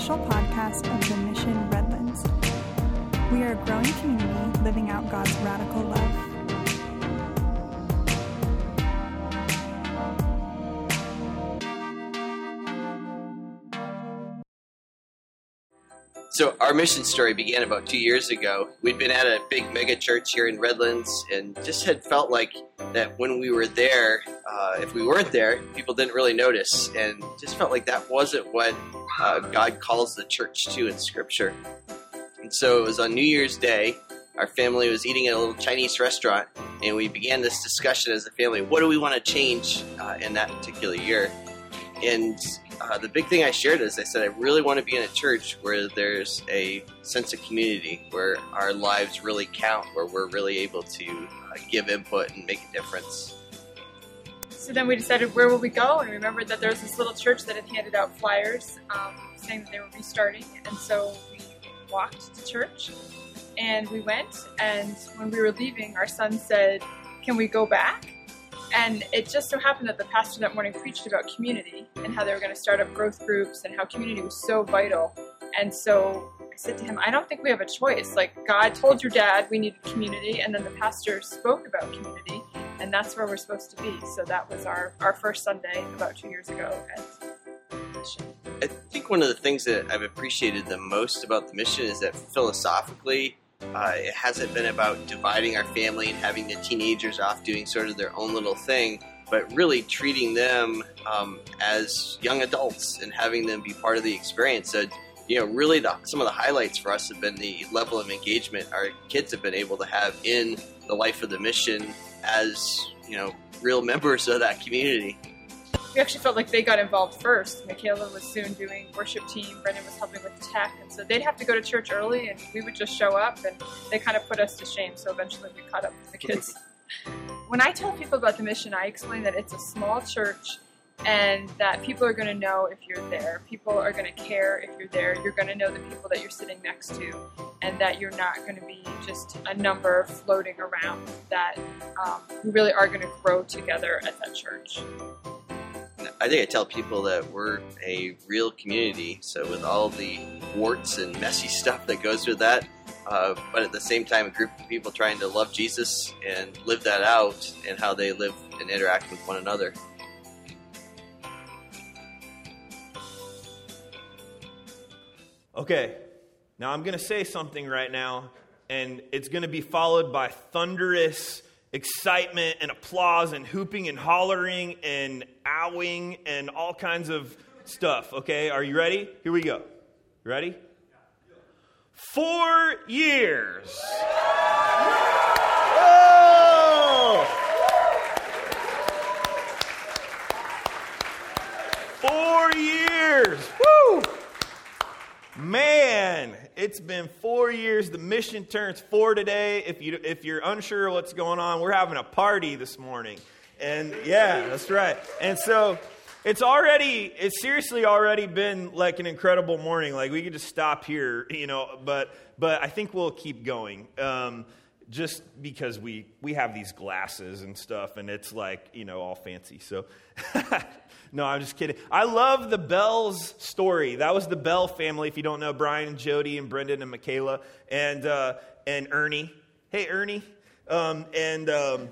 official podcast of the Mission Redlands. We are a growing community living out God's radical love. So our mission story began about two years ago. We'd been at a big mega church here in Redlands, and just had felt like that when we were there, uh, if we weren't there, people didn't really notice, and just felt like that wasn't what uh, God calls the church to in Scripture. And so it was on New Year's Day. Our family was eating at a little Chinese restaurant, and we began this discussion as a family. What do we want to change uh, in that particular year? And uh, the big thing I shared is I said I really want to be in a church where there's a sense of community, where our lives really count, where we're really able to uh, give input and make a difference. So then we decided where will we go, and remembered that there was this little church that had handed out flyers um, saying that they were restarting, and so we walked to church, and we went, and when we were leaving, our son said, "Can we go back?" And it just so happened that the pastor that morning preached about community and how they were going to start up growth groups and how community was so vital. And so I said to him, I don't think we have a choice. Like, God told your dad we needed community, and then the pastor spoke about community, and that's where we're supposed to be. So that was our, our first Sunday about two years ago at Mission. I think one of the things that I've appreciated the most about the mission is that philosophically, uh, it hasn't been about dividing our family and having the teenagers off doing sort of their own little thing, but really treating them um, as young adults and having them be part of the experience. So, you know, really the, some of the highlights for us have been the level of engagement our kids have been able to have in the life of the mission as, you know, real members of that community we actually felt like they got involved first. Michaela was soon doing worship team. Brendan was helping with tech, and so they'd have to go to church early, and we would just show up, and they kind of put us to shame. So eventually, we caught up with the kids. when I tell people about the mission, I explain that it's a small church. And that people are going to know if you're there. People are going to care if you're there. You're going to know the people that you're sitting next to, and that you're not going to be just a number floating around. That um, we really are going to grow together at that church. I think I tell people that we're a real community. So with all the warts and messy stuff that goes with that, uh, but at the same time, a group of people trying to love Jesus and live that out, and how they live and interact with one another. Okay, now I'm going to say something right now, and it's going to be followed by thunderous excitement and applause and hooping and hollering and owing and all kinds of stuff. Okay, are you ready? Here we go. Ready? Four years. Four years. Woo! Man, it's been four years. The mission turns four today. If, you, if you're unsure what's going on, we're having a party this morning. And yeah, that's right. And so it's already, it's seriously already been like an incredible morning. Like we could just stop here, you know, but, but I think we'll keep going. Um, just because we we have these glasses and stuff and it's like you know all fancy so. No i'm just kidding. I love the bells story. That was the bell family if you don't know brian and jody and brendan and michaela and uh, and ernie. Hey ernie. Um, and um,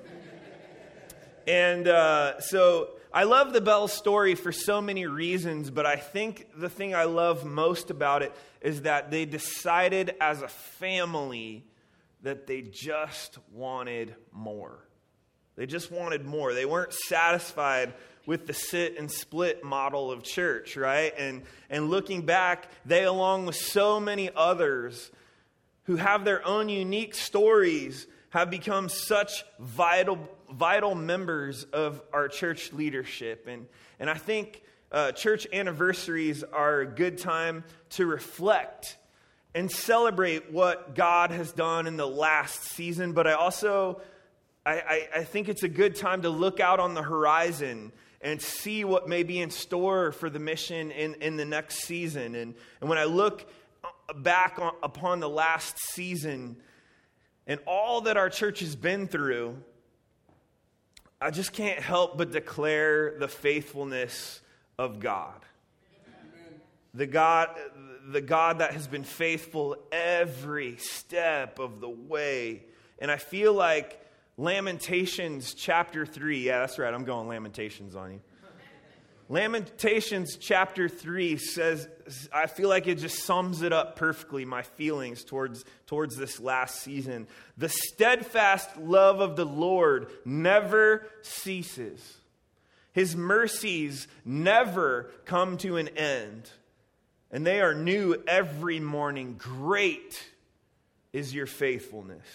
and uh, so I love the Bell story for so many reasons, but I think the thing I love most about it is that they decided as a family that they just wanted more. They just wanted more. They weren't satisfied with the sit and split model of church, right? And, and looking back, they, along with so many others who have their own unique stories, have become such vital, vital members of our church leadership. And, and I think uh, church anniversaries are a good time to reflect and celebrate what God has done in the last season, but I also I, I, I, think it's a good time to look out on the horizon and see what may be in store for the mission in, in the next season. And, and when I look back on, upon the last season and all that our church has been through, I just can't help but declare the faithfulness of God the God, the God that has been faithful every step of the way. And I feel like Lamentations chapter 3, yeah, that's right, I'm going Lamentations on you. Lamentations chapter 3 says, I feel like it just sums it up perfectly, my feelings towards, towards this last season. The steadfast love of the Lord never ceases, His mercies never come to an end, and they are new every morning. Great is your faithfulness.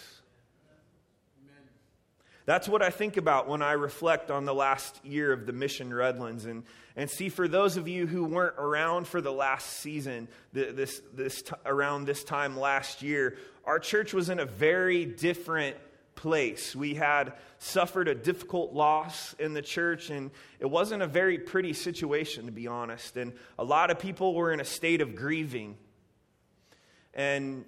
That's what I think about when I reflect on the last year of the Mission Redlands. And, and see, for those of you who weren't around for the last season, this, this, around this time last year, our church was in a very different place. We had suffered a difficult loss in the church, and it wasn't a very pretty situation, to be honest. And a lot of people were in a state of grieving. And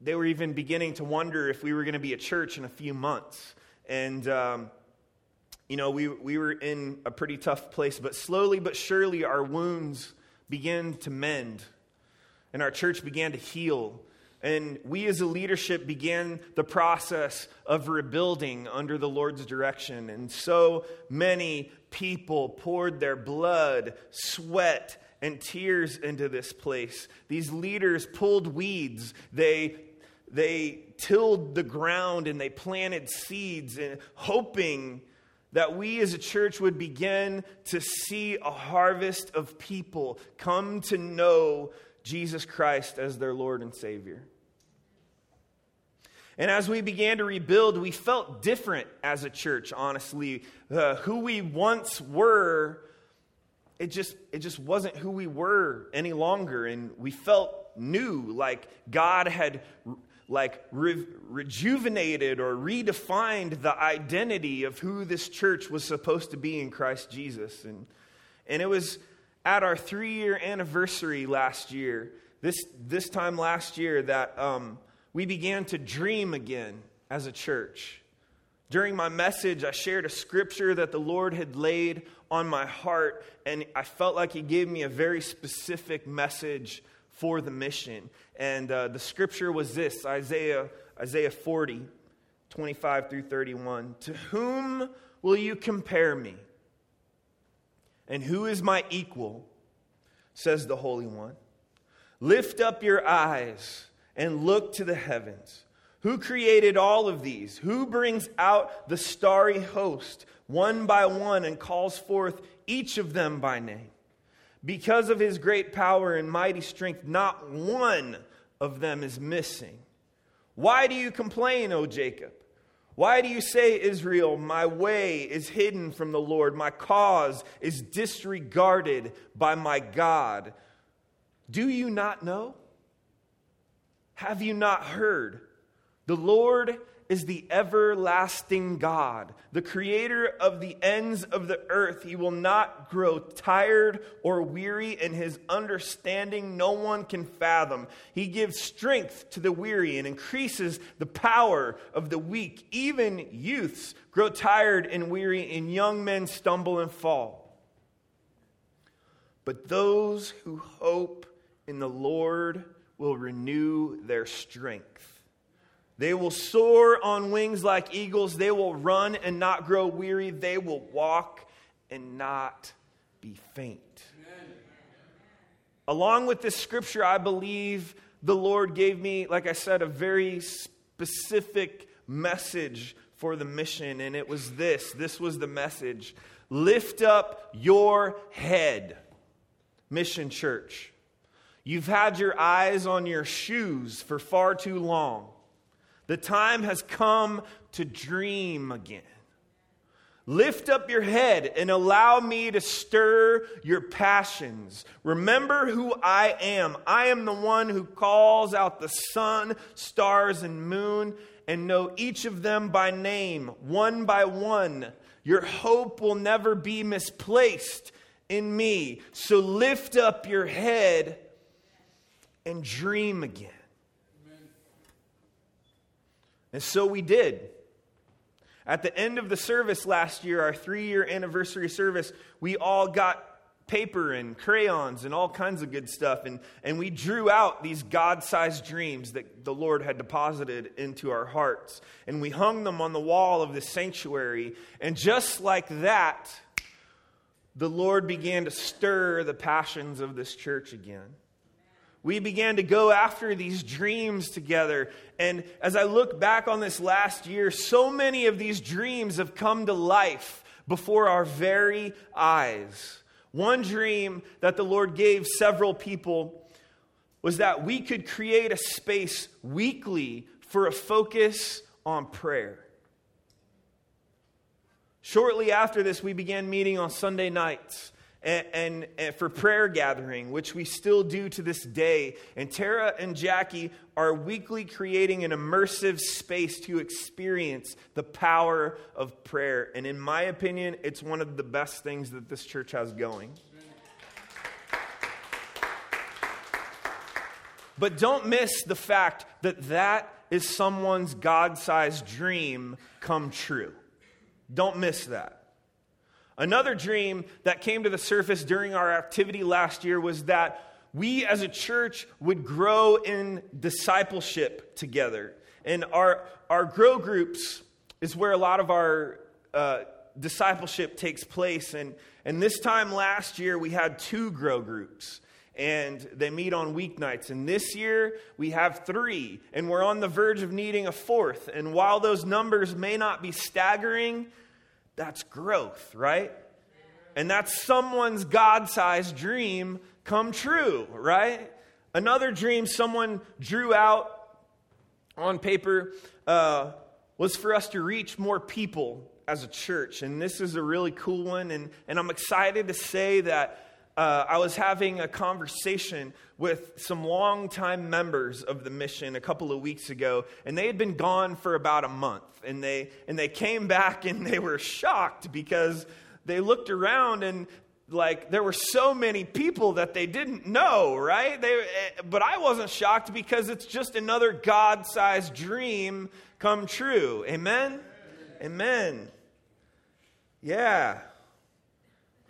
they were even beginning to wonder if we were going to be a church in a few months. And, um, you know, we, we were in a pretty tough place, but slowly but surely our wounds began to mend and our church began to heal. And we as a leadership began the process of rebuilding under the Lord's direction. And so many people poured their blood, sweat, and tears into this place. These leaders pulled weeds, they they tilled the ground and they planted seeds and hoping that we as a church would begin to see a harvest of people come to know Jesus Christ as their Lord and Savior. And as we began to rebuild, we felt different as a church, honestly. Uh, who we once were, it just, it just wasn't who we were any longer. And we felt new, like God had like re- rejuvenated or redefined the identity of who this church was supposed to be in Christ Jesus. And, and it was at our three year anniversary last year, this, this time last year, that um, we began to dream again as a church. During my message, I shared a scripture that the Lord had laid on my heart, and I felt like He gave me a very specific message for the mission. And uh, the scripture was this Isaiah, Isaiah 40, 25 through 31. To whom will you compare me? And who is my equal? Says the Holy One. Lift up your eyes and look to the heavens. Who created all of these? Who brings out the starry host one by one and calls forth each of them by name? Because of his great power and mighty strength, not one of them is missing. Why do you complain, O Jacob? Why do you say, Israel, my way is hidden from the Lord, my cause is disregarded by my God? Do you not know? Have you not heard? The Lord is the everlasting God, the creator of the ends of the earth. He will not grow tired or weary, and his understanding no one can fathom. He gives strength to the weary and increases the power of the weak. Even youths grow tired and weary, and young men stumble and fall. But those who hope in the Lord will renew their strength. They will soar on wings like eagles. They will run and not grow weary. They will walk and not be faint. Amen. Along with this scripture, I believe the Lord gave me, like I said, a very specific message for the mission. And it was this this was the message Lift up your head, Mission Church. You've had your eyes on your shoes for far too long. The time has come to dream again. Lift up your head and allow me to stir your passions. Remember who I am. I am the one who calls out the sun, stars, and moon and know each of them by name, one by one. Your hope will never be misplaced in me. So lift up your head and dream again. And so we did. At the end of the service last year, our three year anniversary service, we all got paper and crayons and all kinds of good stuff. And, and we drew out these God sized dreams that the Lord had deposited into our hearts. And we hung them on the wall of the sanctuary. And just like that, the Lord began to stir the passions of this church again. We began to go after these dreams together. And as I look back on this last year, so many of these dreams have come to life before our very eyes. One dream that the Lord gave several people was that we could create a space weekly for a focus on prayer. Shortly after this, we began meeting on Sunday nights and, and, and, for prayer gathering, which we still do to this day. And Tara and Jackie are weekly creating an immersive space to experience the power of prayer. And in my opinion, it's one of the best things that this church has going. But don't miss the fact that that is someone's God sized dream come true. Don't miss that. Another dream that came to the surface during our activity last year was that we as a church would grow in discipleship together. And our, our grow groups is where a lot of our uh, discipleship takes place. And, and this time last year, we had two grow groups. And they meet on weeknights. And this year, we have three. And we're on the verge of needing a fourth. And while those numbers may not be staggering, that's growth, right? And that's someone's God sized dream come true, right? Another dream someone drew out on paper uh, was for us to reach more people as a church. And this is a really cool one. And, and I'm excited to say that uh, I was having a conversation with some longtime members of the mission a couple of weeks ago, and they had been gone for about a month. And they, and they came back and they were shocked because they looked around and like there were so many people that they didn't know, right? They, eh, but I wasn't shocked because it's just another God sized dream come true. Amen? Amen. Yeah.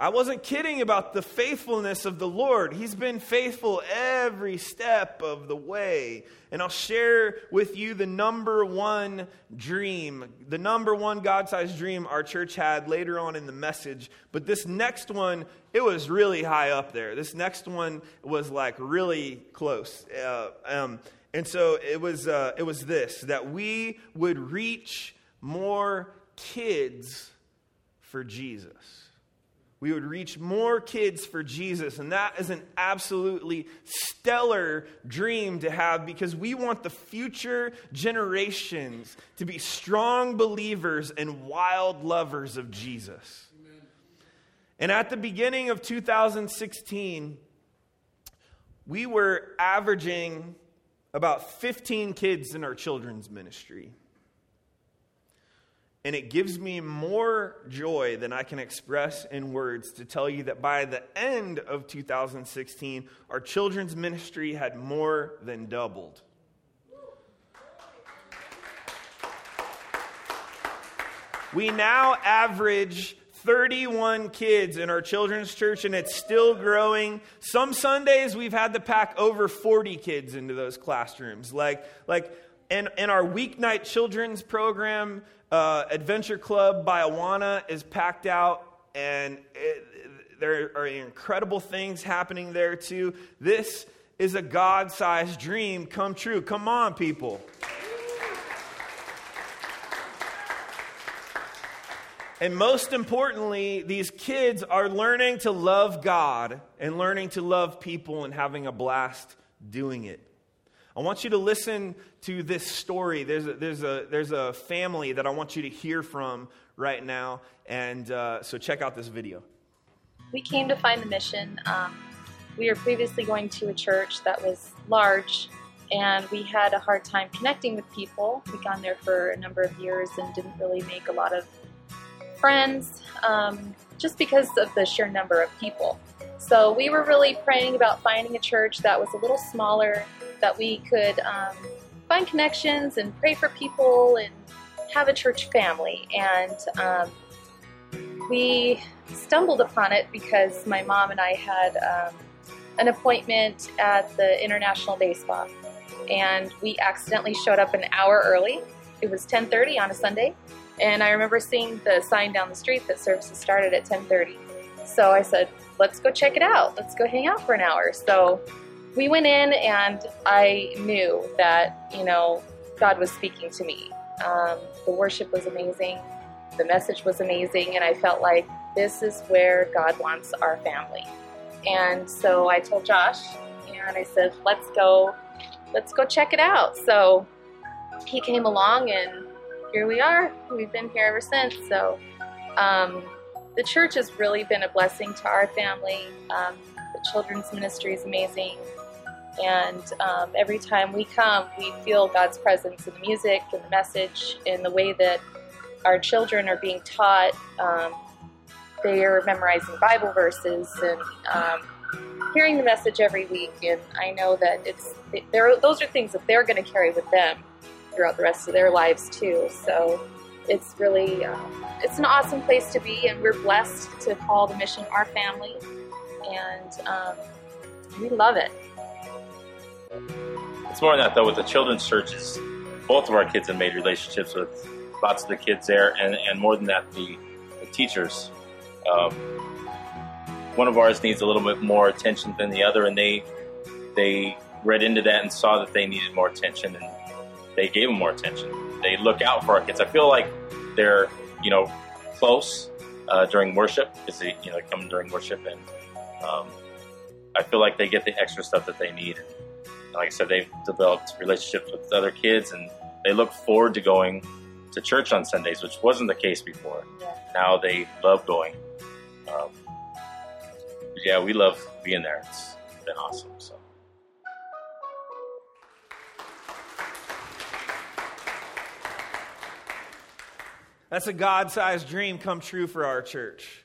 I wasn't kidding about the faithfulness of the Lord. He's been faithful every step of the way. And I'll share with you the number one dream, the number one God sized dream our church had later on in the message. But this next one, it was really high up there. This next one was like really close. Uh, um, and so it was, uh, it was this that we would reach more kids for Jesus we would reach more kids for Jesus. And that is an absolutely stellar dream to have because we want the future generations to be strong believers and wild lovers of Jesus. Amen. And at the beginning of 2016, we were averaging about 15 kids in our children's ministry. And it gives me more joy than I can express in words to tell you that by the end of 2016, our children's ministry had more than doubled. We now average 31 kids in our children's church, and it's still growing. Some Sundays we've had to pack over 40 kids into those classrooms. Like, like in, in our weeknight children's program, uh, Adventure Club by Awana is packed out, and it, there are incredible things happening there too. This is a God sized dream come true. Come on, people. And most importantly, these kids are learning to love God and learning to love people and having a blast doing it. I want you to listen to this story. There's a, there's a, there's a family that I want you to hear from right now. And uh, so check out this video. We came to find the mission. Um, we were previously going to a church that was large, and we had a hard time connecting with people. We'd gone there for a number of years and didn't really make a lot of friends um, just because of the sheer number of people. So we were really praying about finding a church that was a little smaller that we could um, find connections and pray for people and have a church family. And um, we stumbled upon it because my mom and I had um, an appointment at the International Day Spa, and we accidentally showed up an hour early. It was 10:30 on a Sunday, and I remember seeing the sign down the street that services started at 10:30. So I said, "Let's go check it out. Let's go hang out for an hour." So we went in, and I knew that you know God was speaking to me. Um, the worship was amazing. The message was amazing, and I felt like this is where God wants our family. And so I told Josh, and I said, "Let's go, let's go check it out." So he came along, and here we are. We've been here ever since. So um, the church has really been a blessing to our family. Um, the children's ministry is amazing. And um, every time we come, we feel God's presence in the music and the message, in the way that our children are being taught. Um, they are memorizing Bible verses and um, hearing the message every week. And I know that it's those are things that they're going to carry with them throughout the rest of their lives too. So it's really um, it's an awesome place to be, and we're blessed to call the mission our family, and um, we love it. It's more than that though. With the children's churches, both of our kids have made relationships with lots of the kids there, and, and more than that, the, the teachers. Um, one of ours needs a little bit more attention than the other, and they they read into that and saw that they needed more attention, and they gave them more attention. They look out for our kids. I feel like they're you know close uh, during worship because they you know come during worship, and um, I feel like they get the extra stuff that they need. And like I said, they've developed relationships with other kids, and they look forward to going to church on Sundays, which wasn't the case before. Yeah. Now they love going. Um, yeah, we love being there. It's been awesome. So. That's a God sized dream come true for our church.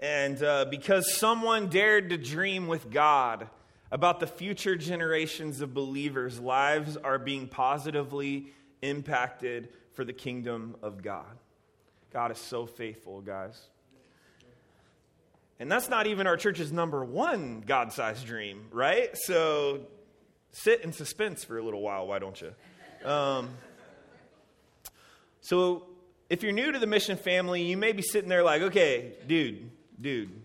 And uh, because someone dared to dream with God about the future generations of believers' lives are being positively impacted for the kingdom of God. God is so faithful, guys. And that's not even our church's number one God sized dream, right? So sit in suspense for a little while, why don't you? Um, so if you're new to the mission family, you may be sitting there like, okay, dude, dude,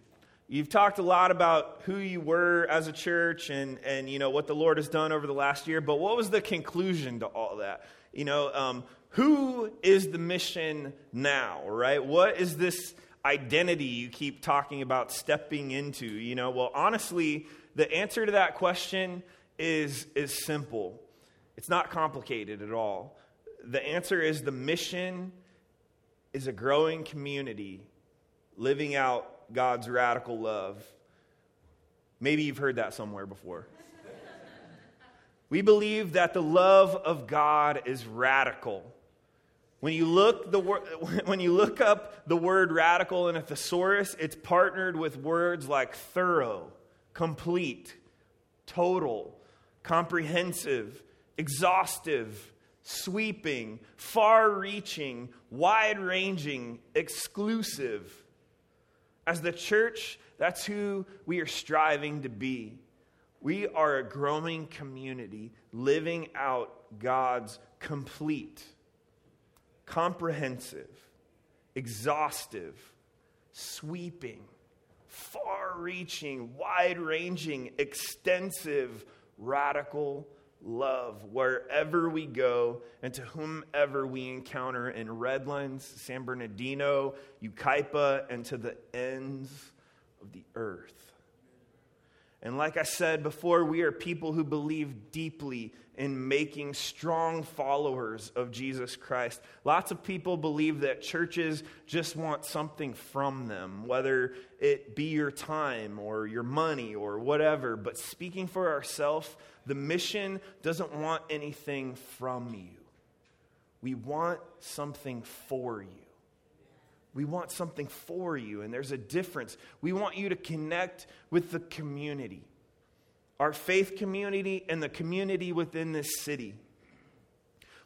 you've talked a lot about who you were as a church and, and you know what the Lord has done over the last year, but what was the conclusion to all that? You know, um, who is the mission now, right? What is this identity you keep talking about stepping into? You know, well, honestly, the answer to that question is, is simple. It's not complicated at all. The answer is the mission is a growing community living out God's radical love. Maybe you've heard that somewhere before. we believe that the love of God is radical. When you look the when you look up the word radical in a thesaurus, it's partnered with words like thorough, complete, total, comprehensive, exhaustive, sweeping, far-reaching, wide-ranging, exclusive. As the church, that's who we are striving to be. We are a growing community living out God's complete comprehensive, exhaustive, sweeping, far reaching, wide ranging, extensive, radical love wherever we go and to whomever we encounter in Redlands, San Bernardino, Yucaipa, and to the ends of the earth. And like I said before, we are people who believe deeply in making strong followers of Jesus Christ. Lots of people believe that churches just want something from them, whether it be your time or your money or whatever. But speaking for ourselves, the mission doesn't want anything from you. We want something for you. We want something for you, and there's a difference. We want you to connect with the community our faith community, and the community within this city.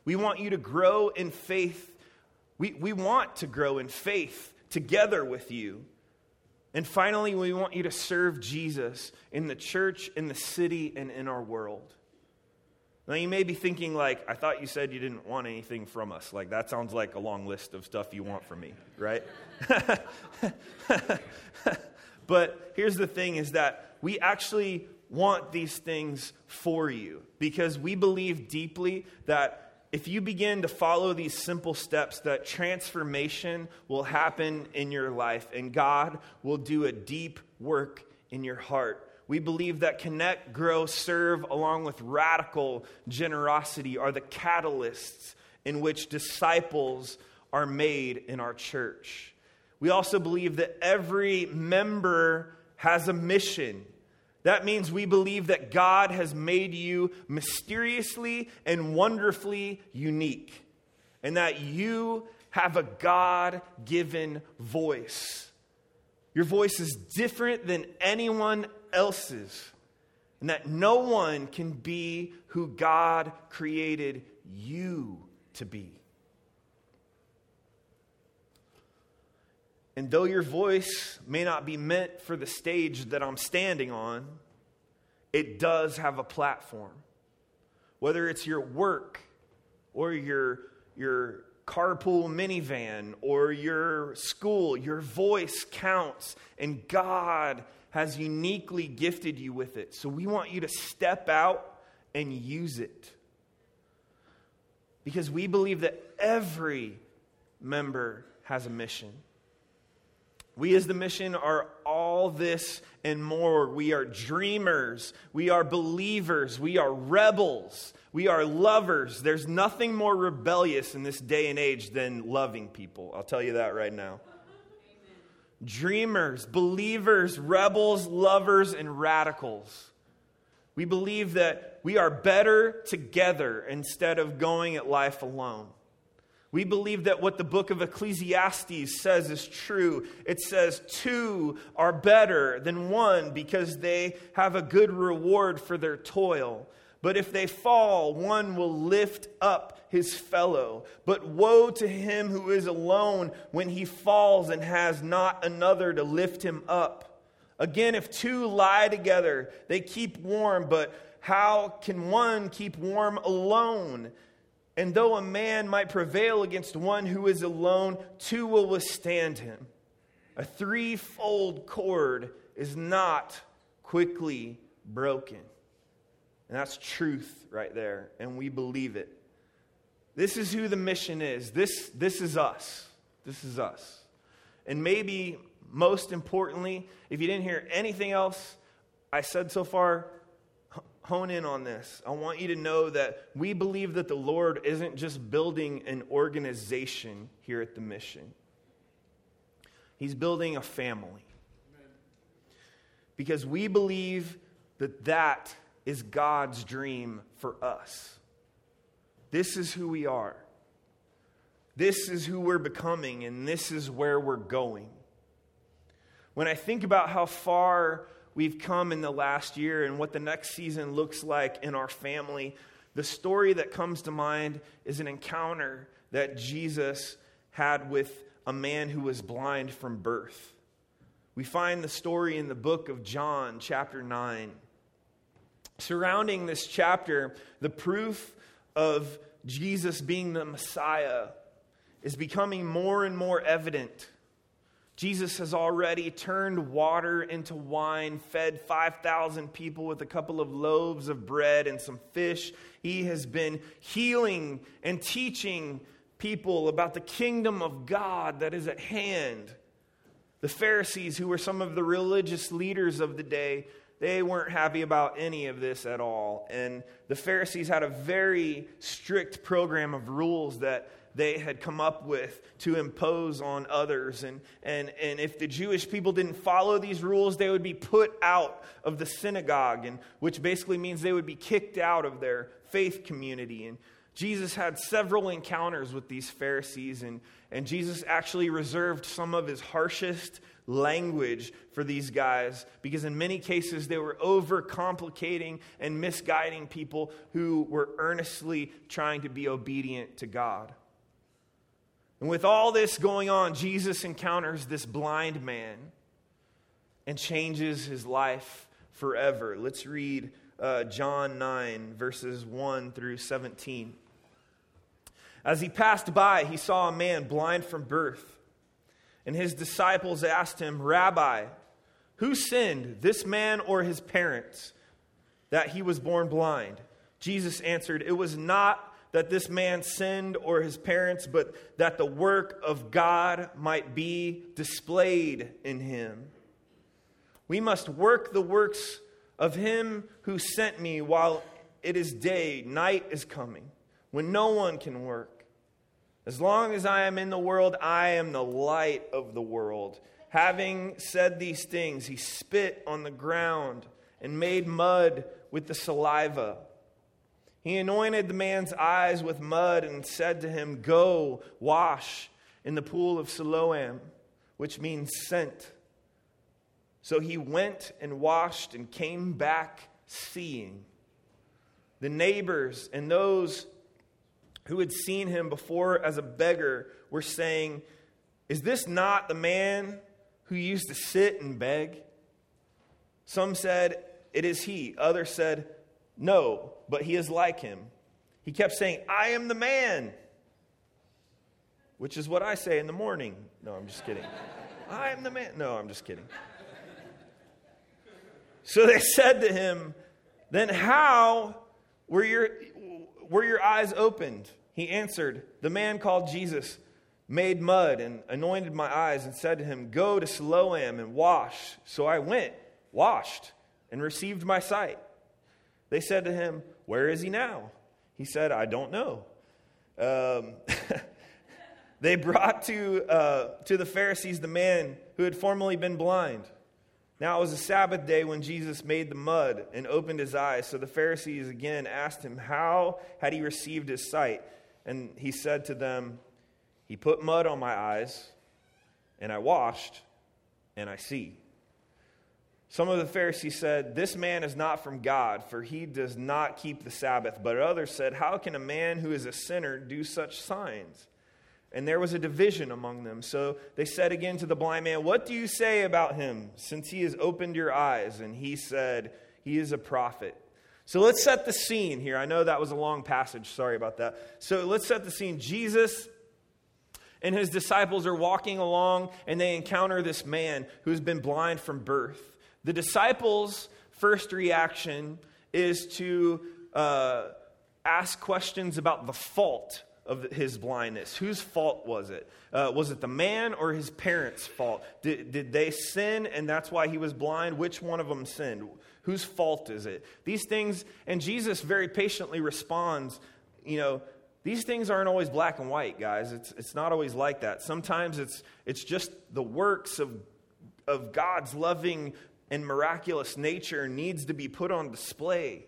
We want you to grow in faith. We, we want to grow in faith, together with you. And finally, we want you to serve Jesus in the church, in the city, and in our world. Now, you may be thinking, like, I thought you said you didn't want anything from us. Like, that sounds like a long list of stuff you want from me, right? but here's the thing is that we actually want these things for you because we believe deeply that if you begin to follow these simple steps that transformation will happen in your life and God will do a deep work in your heart. We believe that connect, grow, serve along with radical generosity are the catalysts in which disciples are made in our church. We also believe that every member has a mission that means we believe that God has made you mysteriously and wonderfully unique, and that you have a God given voice. Your voice is different than anyone else's, and that no one can be who God created you to be. And though your voice may not be meant for the stage that I'm standing on, it does have a platform. Whether it's your work or your, your carpool minivan or your school, your voice counts, and God has uniquely gifted you with it. So we want you to step out and use it. Because we believe that every member has a mission. We, as the mission, are all this and more. We are dreamers. We are believers. We are rebels. We are lovers. There's nothing more rebellious in this day and age than loving people. I'll tell you that right now. Dreamers, believers, rebels, lovers, and radicals. We believe that we are better together instead of going at life alone. We believe that what the book of Ecclesiastes says is true. It says, Two are better than one because they have a good reward for their toil. But if they fall, one will lift up his fellow. But woe to him who is alone when he falls and has not another to lift him up. Again, if two lie together, they keep warm, but how can one keep warm alone? And though a man might prevail against one who is alone, two will withstand him. A threefold cord is not quickly broken. And that's truth right there, and we believe it. This is who the mission is. This, this is us. This is us. And maybe most importantly, if you didn't hear anything else I said so far, hone in on this. I want you to know that we believe that the Lord isn't just building an organization here at the mission, He's building a family. Because we believe that that is God's dream for us. This is who we are. This is who we're becoming, and this is where we're going. When I think about how far we've come in the last year and what the next season looks like in our family, the story that comes to mind is an encounter that Jesus had with a man who was blind from birth. We find the story in the book of John, chapter 9. Surrounding this chapter, the proof of Jesus being the Messiah is becoming more and more evident. Jesus has already turned water into wine, fed 5,000 people with a couple of loaves of bread and some fish. He has been healing and teaching people about the kingdom of God that is at hand. The Pharisees, who were some of the religious leaders of the day, they weren't happy about any of this at all. And the Pharisees had a very strict program of rules that they had come up with to impose on others. And, and, and if the Jewish people didn't follow these rules, they would be put out of the synagogue, and, which basically means they would be kicked out of their faith community. And Jesus had several encounters with these Pharisees, and, and Jesus actually reserved some of his harshest language for these guys because, in many cases, they were overcomplicating and misguiding people who were earnestly trying to be obedient to God. And with all this going on, Jesus encounters this blind man and changes his life forever. Let's read uh, John 9, verses 1 through 17. As he passed by, he saw a man blind from birth. And his disciples asked him, Rabbi, who sinned, this man or his parents, that he was born blind? Jesus answered, It was not that this man sinned or his parents, but that the work of God might be displayed in him. We must work the works of him who sent me while it is day, night is coming, when no one can work. As long as I am in the world, I am the light of the world. Having said these things, he spit on the ground and made mud with the saliva. He anointed the man's eyes with mud and said to him, Go wash in the pool of Siloam, which means sent. So he went and washed and came back seeing. The neighbors and those who had seen him before as a beggar were saying, Is this not the man who used to sit and beg? Some said, It is he. Others said, No, but he is like him. He kept saying, I am the man, which is what I say in the morning. No, I'm just kidding. I am the man. No, I'm just kidding. So they said to him, Then how were your, were your eyes opened? He answered, The man called Jesus made mud and anointed my eyes and said to him, Go to Siloam and wash. So I went, washed, and received my sight. They said to him, Where is he now? He said, I don't know. Um, they brought to, uh, to the Pharisees the man who had formerly been blind. Now it was a Sabbath day when Jesus made the mud and opened his eyes. So the Pharisees again asked him, How had he received his sight? And he said to them, He put mud on my eyes, and I washed, and I see. Some of the Pharisees said, This man is not from God, for he does not keep the Sabbath. But others said, How can a man who is a sinner do such signs? And there was a division among them. So they said again to the blind man, What do you say about him, since he has opened your eyes? And he said, He is a prophet. So let's set the scene here. I know that was a long passage. Sorry about that. So let's set the scene. Jesus and his disciples are walking along, and they encounter this man who's been blind from birth. The disciples' first reaction is to uh, ask questions about the fault of his blindness. Whose fault was it? Uh, was it the man or his parents' fault? Did, did they sin and that's why he was blind? Which one of them sinned? Whose fault is it? These things, and Jesus very patiently responds, you know, these things aren't always black and white, guys. It's, it's not always like that. Sometimes it's, it's just the works of, of God's loving and miraculous nature needs to be put on display.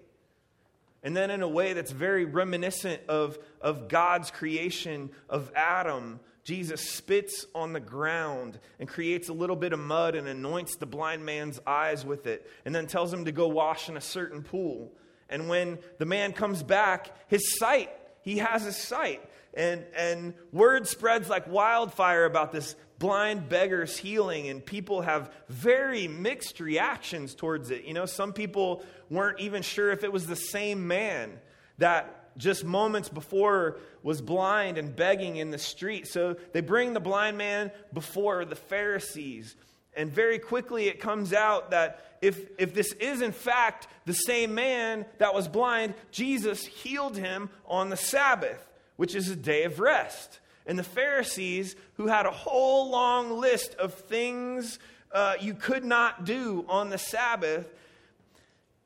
And then, in a way that's very reminiscent of, of God's creation of Adam, Jesus spits on the ground and creates a little bit of mud and anoints the blind man's eyes with it, and then tells him to go wash in a certain pool. And when the man comes back, his sight, he has his sight. And, and word spreads like wildfire about this blind beggar's healing, and people have very mixed reactions towards it. You know, some people weren't even sure if it was the same man that just moments before was blind and begging in the street. So they bring the blind man before the Pharisees. And very quickly it comes out that if, if this is in fact the same man that was blind, Jesus healed him on the Sabbath, which is a day of rest. And the Pharisees, who had a whole long list of things uh, you could not do on the Sabbath,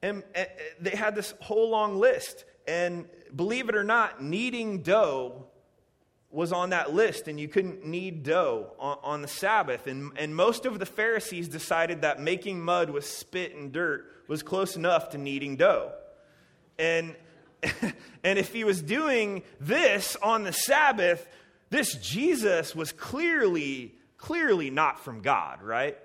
and, and they had this whole long list. And believe it or not, kneading dough was on that list, and you couldn't knead dough on, on, the Sabbath. And, and most of the Pharisees decided that making mud with spit and dirt was close enough to kneading dough. And, and if he was doing this on the Sabbath, this Jesus was clearly, clearly not from God, right?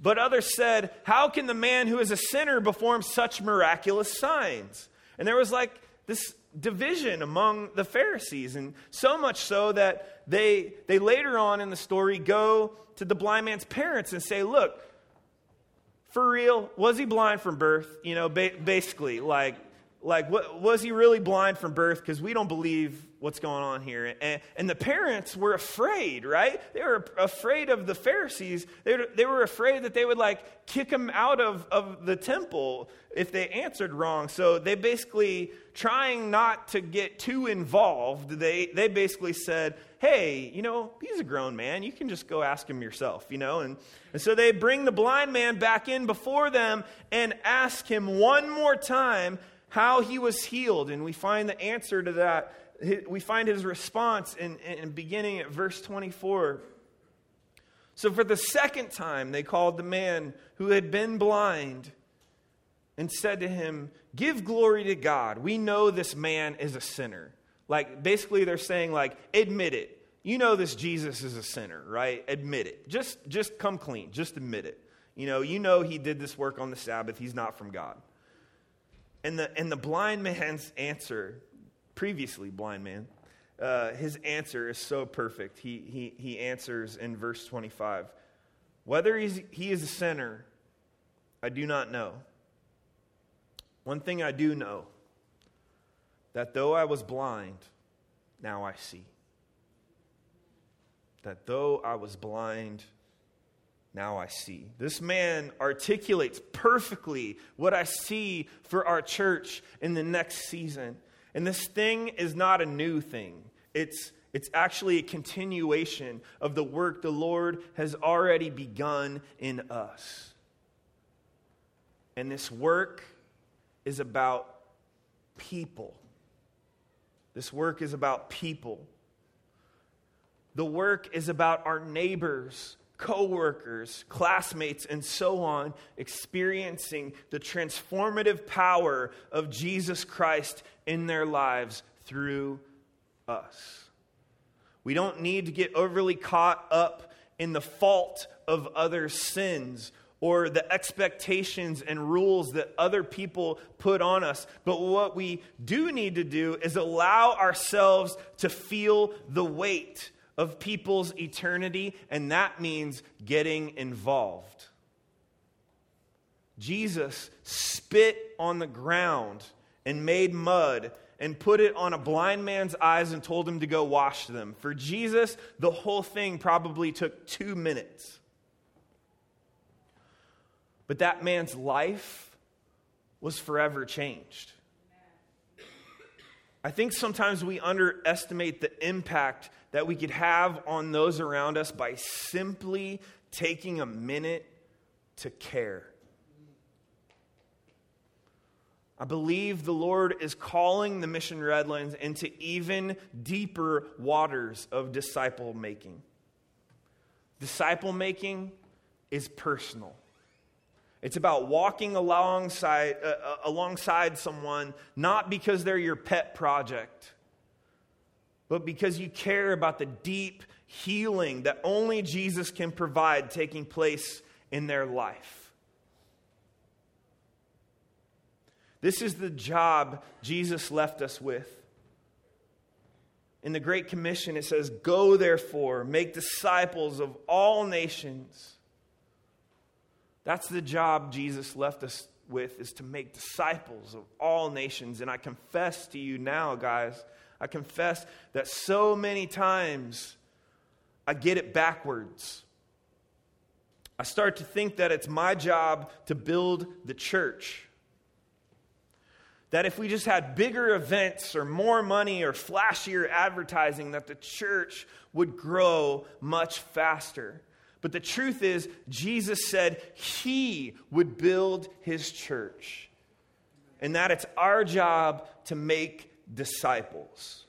But others said, How can the man who is a sinner perform such miraculous signs? And there was like this division among the Pharisees, and so much so that they, they later on in the story go to the blind man's parents and say, Look, for real, was he blind from birth? You know, ba- basically, like, like what, was he really blind from birth? Because we don't believe what's going on here. And, and, the parents were afraid, right? They were afraid of the Pharisees. They were, they were afraid that they would like kick him out of, of the temple if they answered wrong. So they basically, trying not to get too involved, they, they basically said, hey, you know, he's a grown man. You can just go ask him yourself, you know? And, and so they bring the blind man back in before them and ask him one more time how he was healed. And we find the answer to that. We find his response in, in beginning at verse 24. So for the second time, they called the man who had been blind and said to him, Give glory to God. We know this man is a sinner. Like, basically, they're saying, like, admit it. You know this Jesus is a sinner, right? Admit it. Just, just come clean. Just admit it. You know, you know he did this work on the Sabbath. He's not from God. And the, and the blind man's answer, previously blind man, uh, his answer is so perfect. He, he, he answers in verse 25 Whether he is a sinner, I do not know. One thing I do know that though I was blind, now I see. That though I was blind, now I see. This man articulates perfectly what I see for our church in the next season. And this thing is not a new thing, it's, it's actually a continuation of the work the Lord has already begun in us. And this work is about people. This work is about people. The work is about our neighbors coworkers, classmates, and so on, experiencing the transformative power of Jesus Christ in their lives through us. We don't need to get overly caught up in the fault of others' sins or the expectations and rules that other people put on us. But what we do need to do is allow ourselves to feel the weight of people's eternity, and that means getting involved. Jesus spit on the ground and made mud and put it on a blind man's eyes and told him to go wash them. For Jesus, the whole thing probably took two minutes. But that man's life was forever changed. I think sometimes we underestimate the impact that we could have on those around us by simply taking a minute to care. I believe the Lord is calling the Mission Redlands into even deeper waters of disciple making. Disciple making is personal. It's about walking alongside, uh, uh alongside someone, not because they're your pet project, but because you care about the deep healing that only Jesus can provide taking place in their life. This is the job Jesus left us with. In the Great Commission, it says, Go therefore, make disciples of all nations. That's the job Jesus left us with, is to make disciples of all nations. And I confess to you now, guys, I confess that so many times I get it backwards. I start to think that it's my job to build the church. That if we just had bigger events or more money or flashier advertising, that the church would grow much faster. But the truth is, Jesus said he would build his church. And that it's our job to make disciples.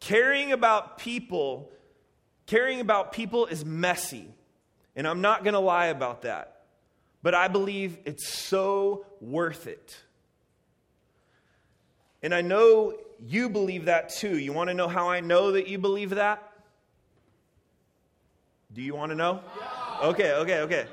Caring about people, caring about people is messy. And I'm not going to lie about that. But I believe it's so worth it. And I know you believe that too. You want to know how I know that you believe that? Do you want to know? Okay, okay, okay.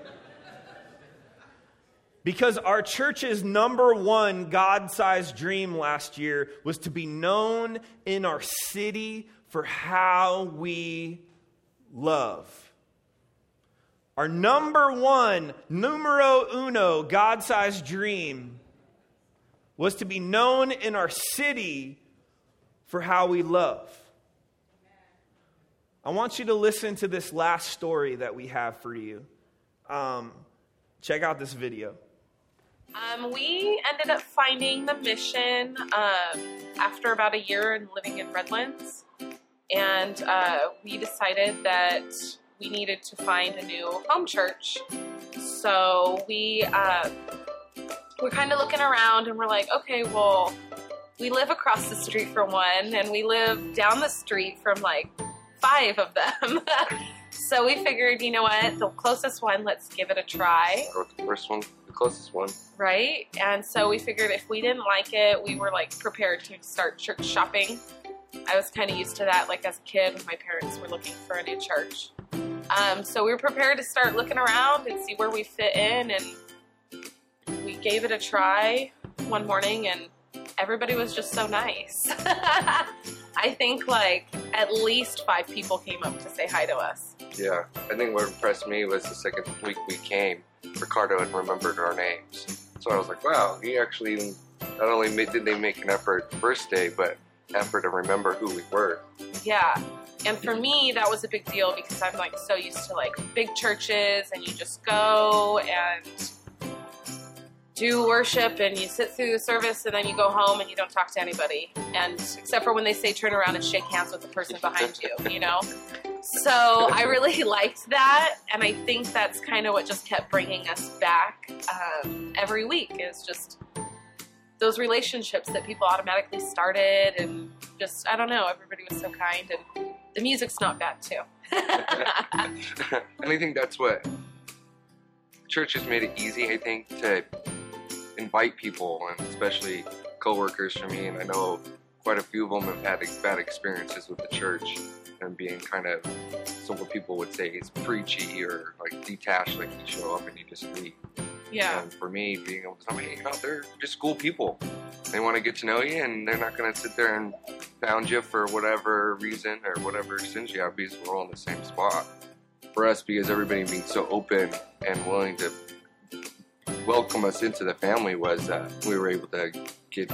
Because our church's number one God sized dream last year was to be known in our city for how we love. Our number one, numero uno, God sized dream was to be known in our city for how we love. I want you to listen to this last story that we have for you. Um, check out this video. Um, we ended up finding the mission um, after about a year in living in Redlands, and uh, we decided that we needed to find a new home church. So we uh, we're kind of looking around, and we're like, okay, well, we live across the street from one, and we live down the street from like five of them. so we figured, you know what, the closest one, let's give it a try the first one, closest one. right? And so we figured if we didn't like it, we were like prepared to start church shopping. I was kind of used to that, like as a kid when my parents were looking for a new church. Um, so we were prepared to start looking around and see where we fit in, and we gave it a try one morning, and everybody was just so nice. I think like at least five people came up to say hi to us. Yeah, I think what impressed me was the second week we came, Ricardo had remembered our names. So I was like, wow, he actually not only made, did they make an effort the first day, but effort to remember who we were. Yeah. And for me, that was a big deal because I'm like so used to like big churches and you just go and do worship and you sit through the service and then you go home and you don't talk to anybody. And except for when they say turn around and shake hands with the person behind you, you know? So I really liked that. And I think that's kind of what just kept bringing us back um, every week is just those relationships that people automatically started and just, I don't know, everybody was so kind and the music's not bad too. and I think that's what church has made it easy, I think, to invite people, and especially coworkers for me. And I know quite a few of them have had bad experiences with the church and being kind of, some what people would say is preachy or like detached, like you show up and you just leave. yeah. And for me, being able to tell me, you know, they're just cool people. They want to get to know you, and they're not going to sit there and pound you for whatever reason or whatever sins you have because we're all in the same spot. For us, because everybody being so open and willing to welcome us into the family was uh, we were able to get,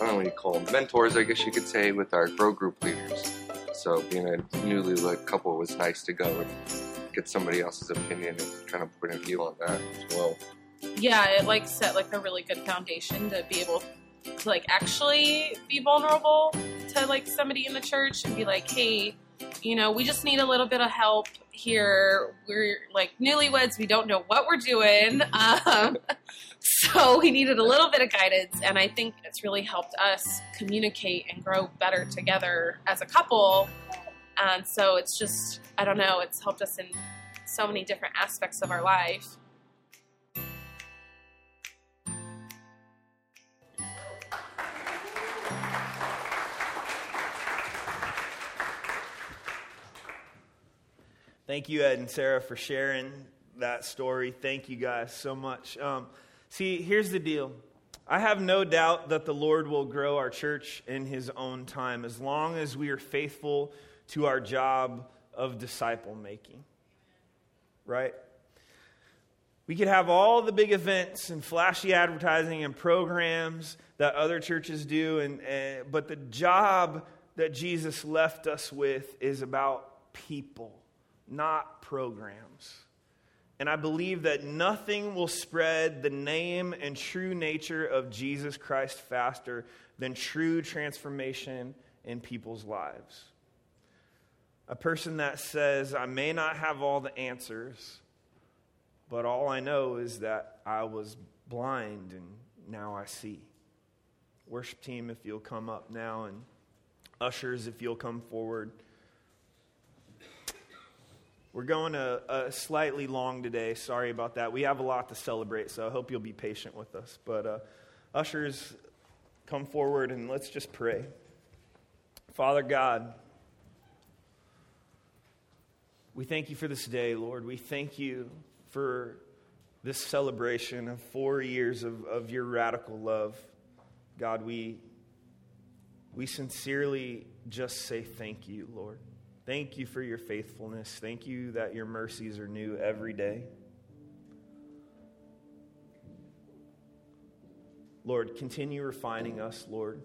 what you call mentors, I guess you could say, with our grow group leaders. So being a newly newlywed couple was nice to go and get somebody else's opinion and kind of point of view on that as well. yeah, it like set like a really good foundation to be able to like actually be vulnerable to like somebody in the church and be like, hey, you know, we just need a little bit of help here. We're like newlyweds, we don't know what we're doing. Um, so we needed a little bit of guidance, and I think it's really helped us communicate and grow better together as a couple. And so it's just, I don't know, it's helped us in so many different aspects of our life. Thank you, Ed and Sarah, for sharing that story. Thank you guys so much. Um, see, here's the deal. I have no doubt that the Lord will grow our church in His own time as long as we are faithful to our job of disciple making. Right? We could have all the big events and flashy advertising and programs that other churches do, and, and, but the job that Jesus left us with is about people, not programs. And I believe that nothing will spread the name and true nature of Jesus Christ faster than true transformation in people's lives. A person that says, I may not have all the answers, but all I know is that I was blind and now I see. Worship team, if you'll come up now, and ushers, if you'll come forward. We're going a, a, slightly long today. Sorry about that. We have a lot to celebrate, so I hope you'll be patient with us. But uh, ushers, come forward and let's just pray. Father God, we thank you for this day, Lord. We thank you for this celebration of four years of, of your radical love. God, we, we sincerely just say thank you, Lord. Thank you for your faithfulness. Thank you that your mercies are new every day. Lord, continue refining us, Lord.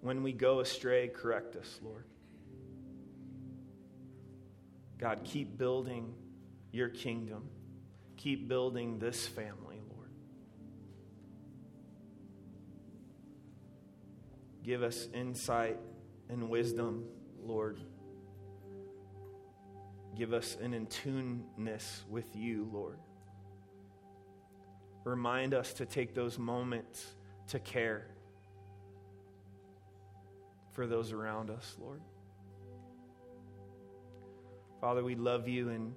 When we go astray, correct us, Lord. God, keep building your kingdom. Keep building this family, Lord. Give us insight and wisdom, Lord. Give us an in tuneness with you, Lord. Remind us to take those moments to care for those around us, Lord. Father, we love you, and,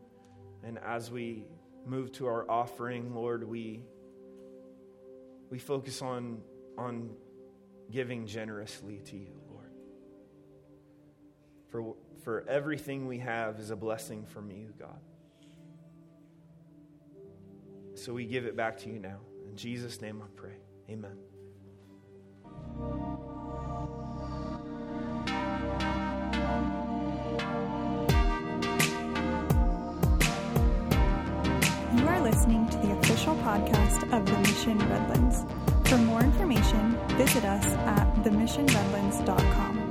and as we move to our offering, Lord, we, we focus on, on giving generously to you, Lord. For, for everything we have is a blessing from you, God. So we give it back to you now. In Jesus' name I pray. Amen. You are listening to the official podcast of The Mission Redlands. For more information, visit us at themissionredlands.com.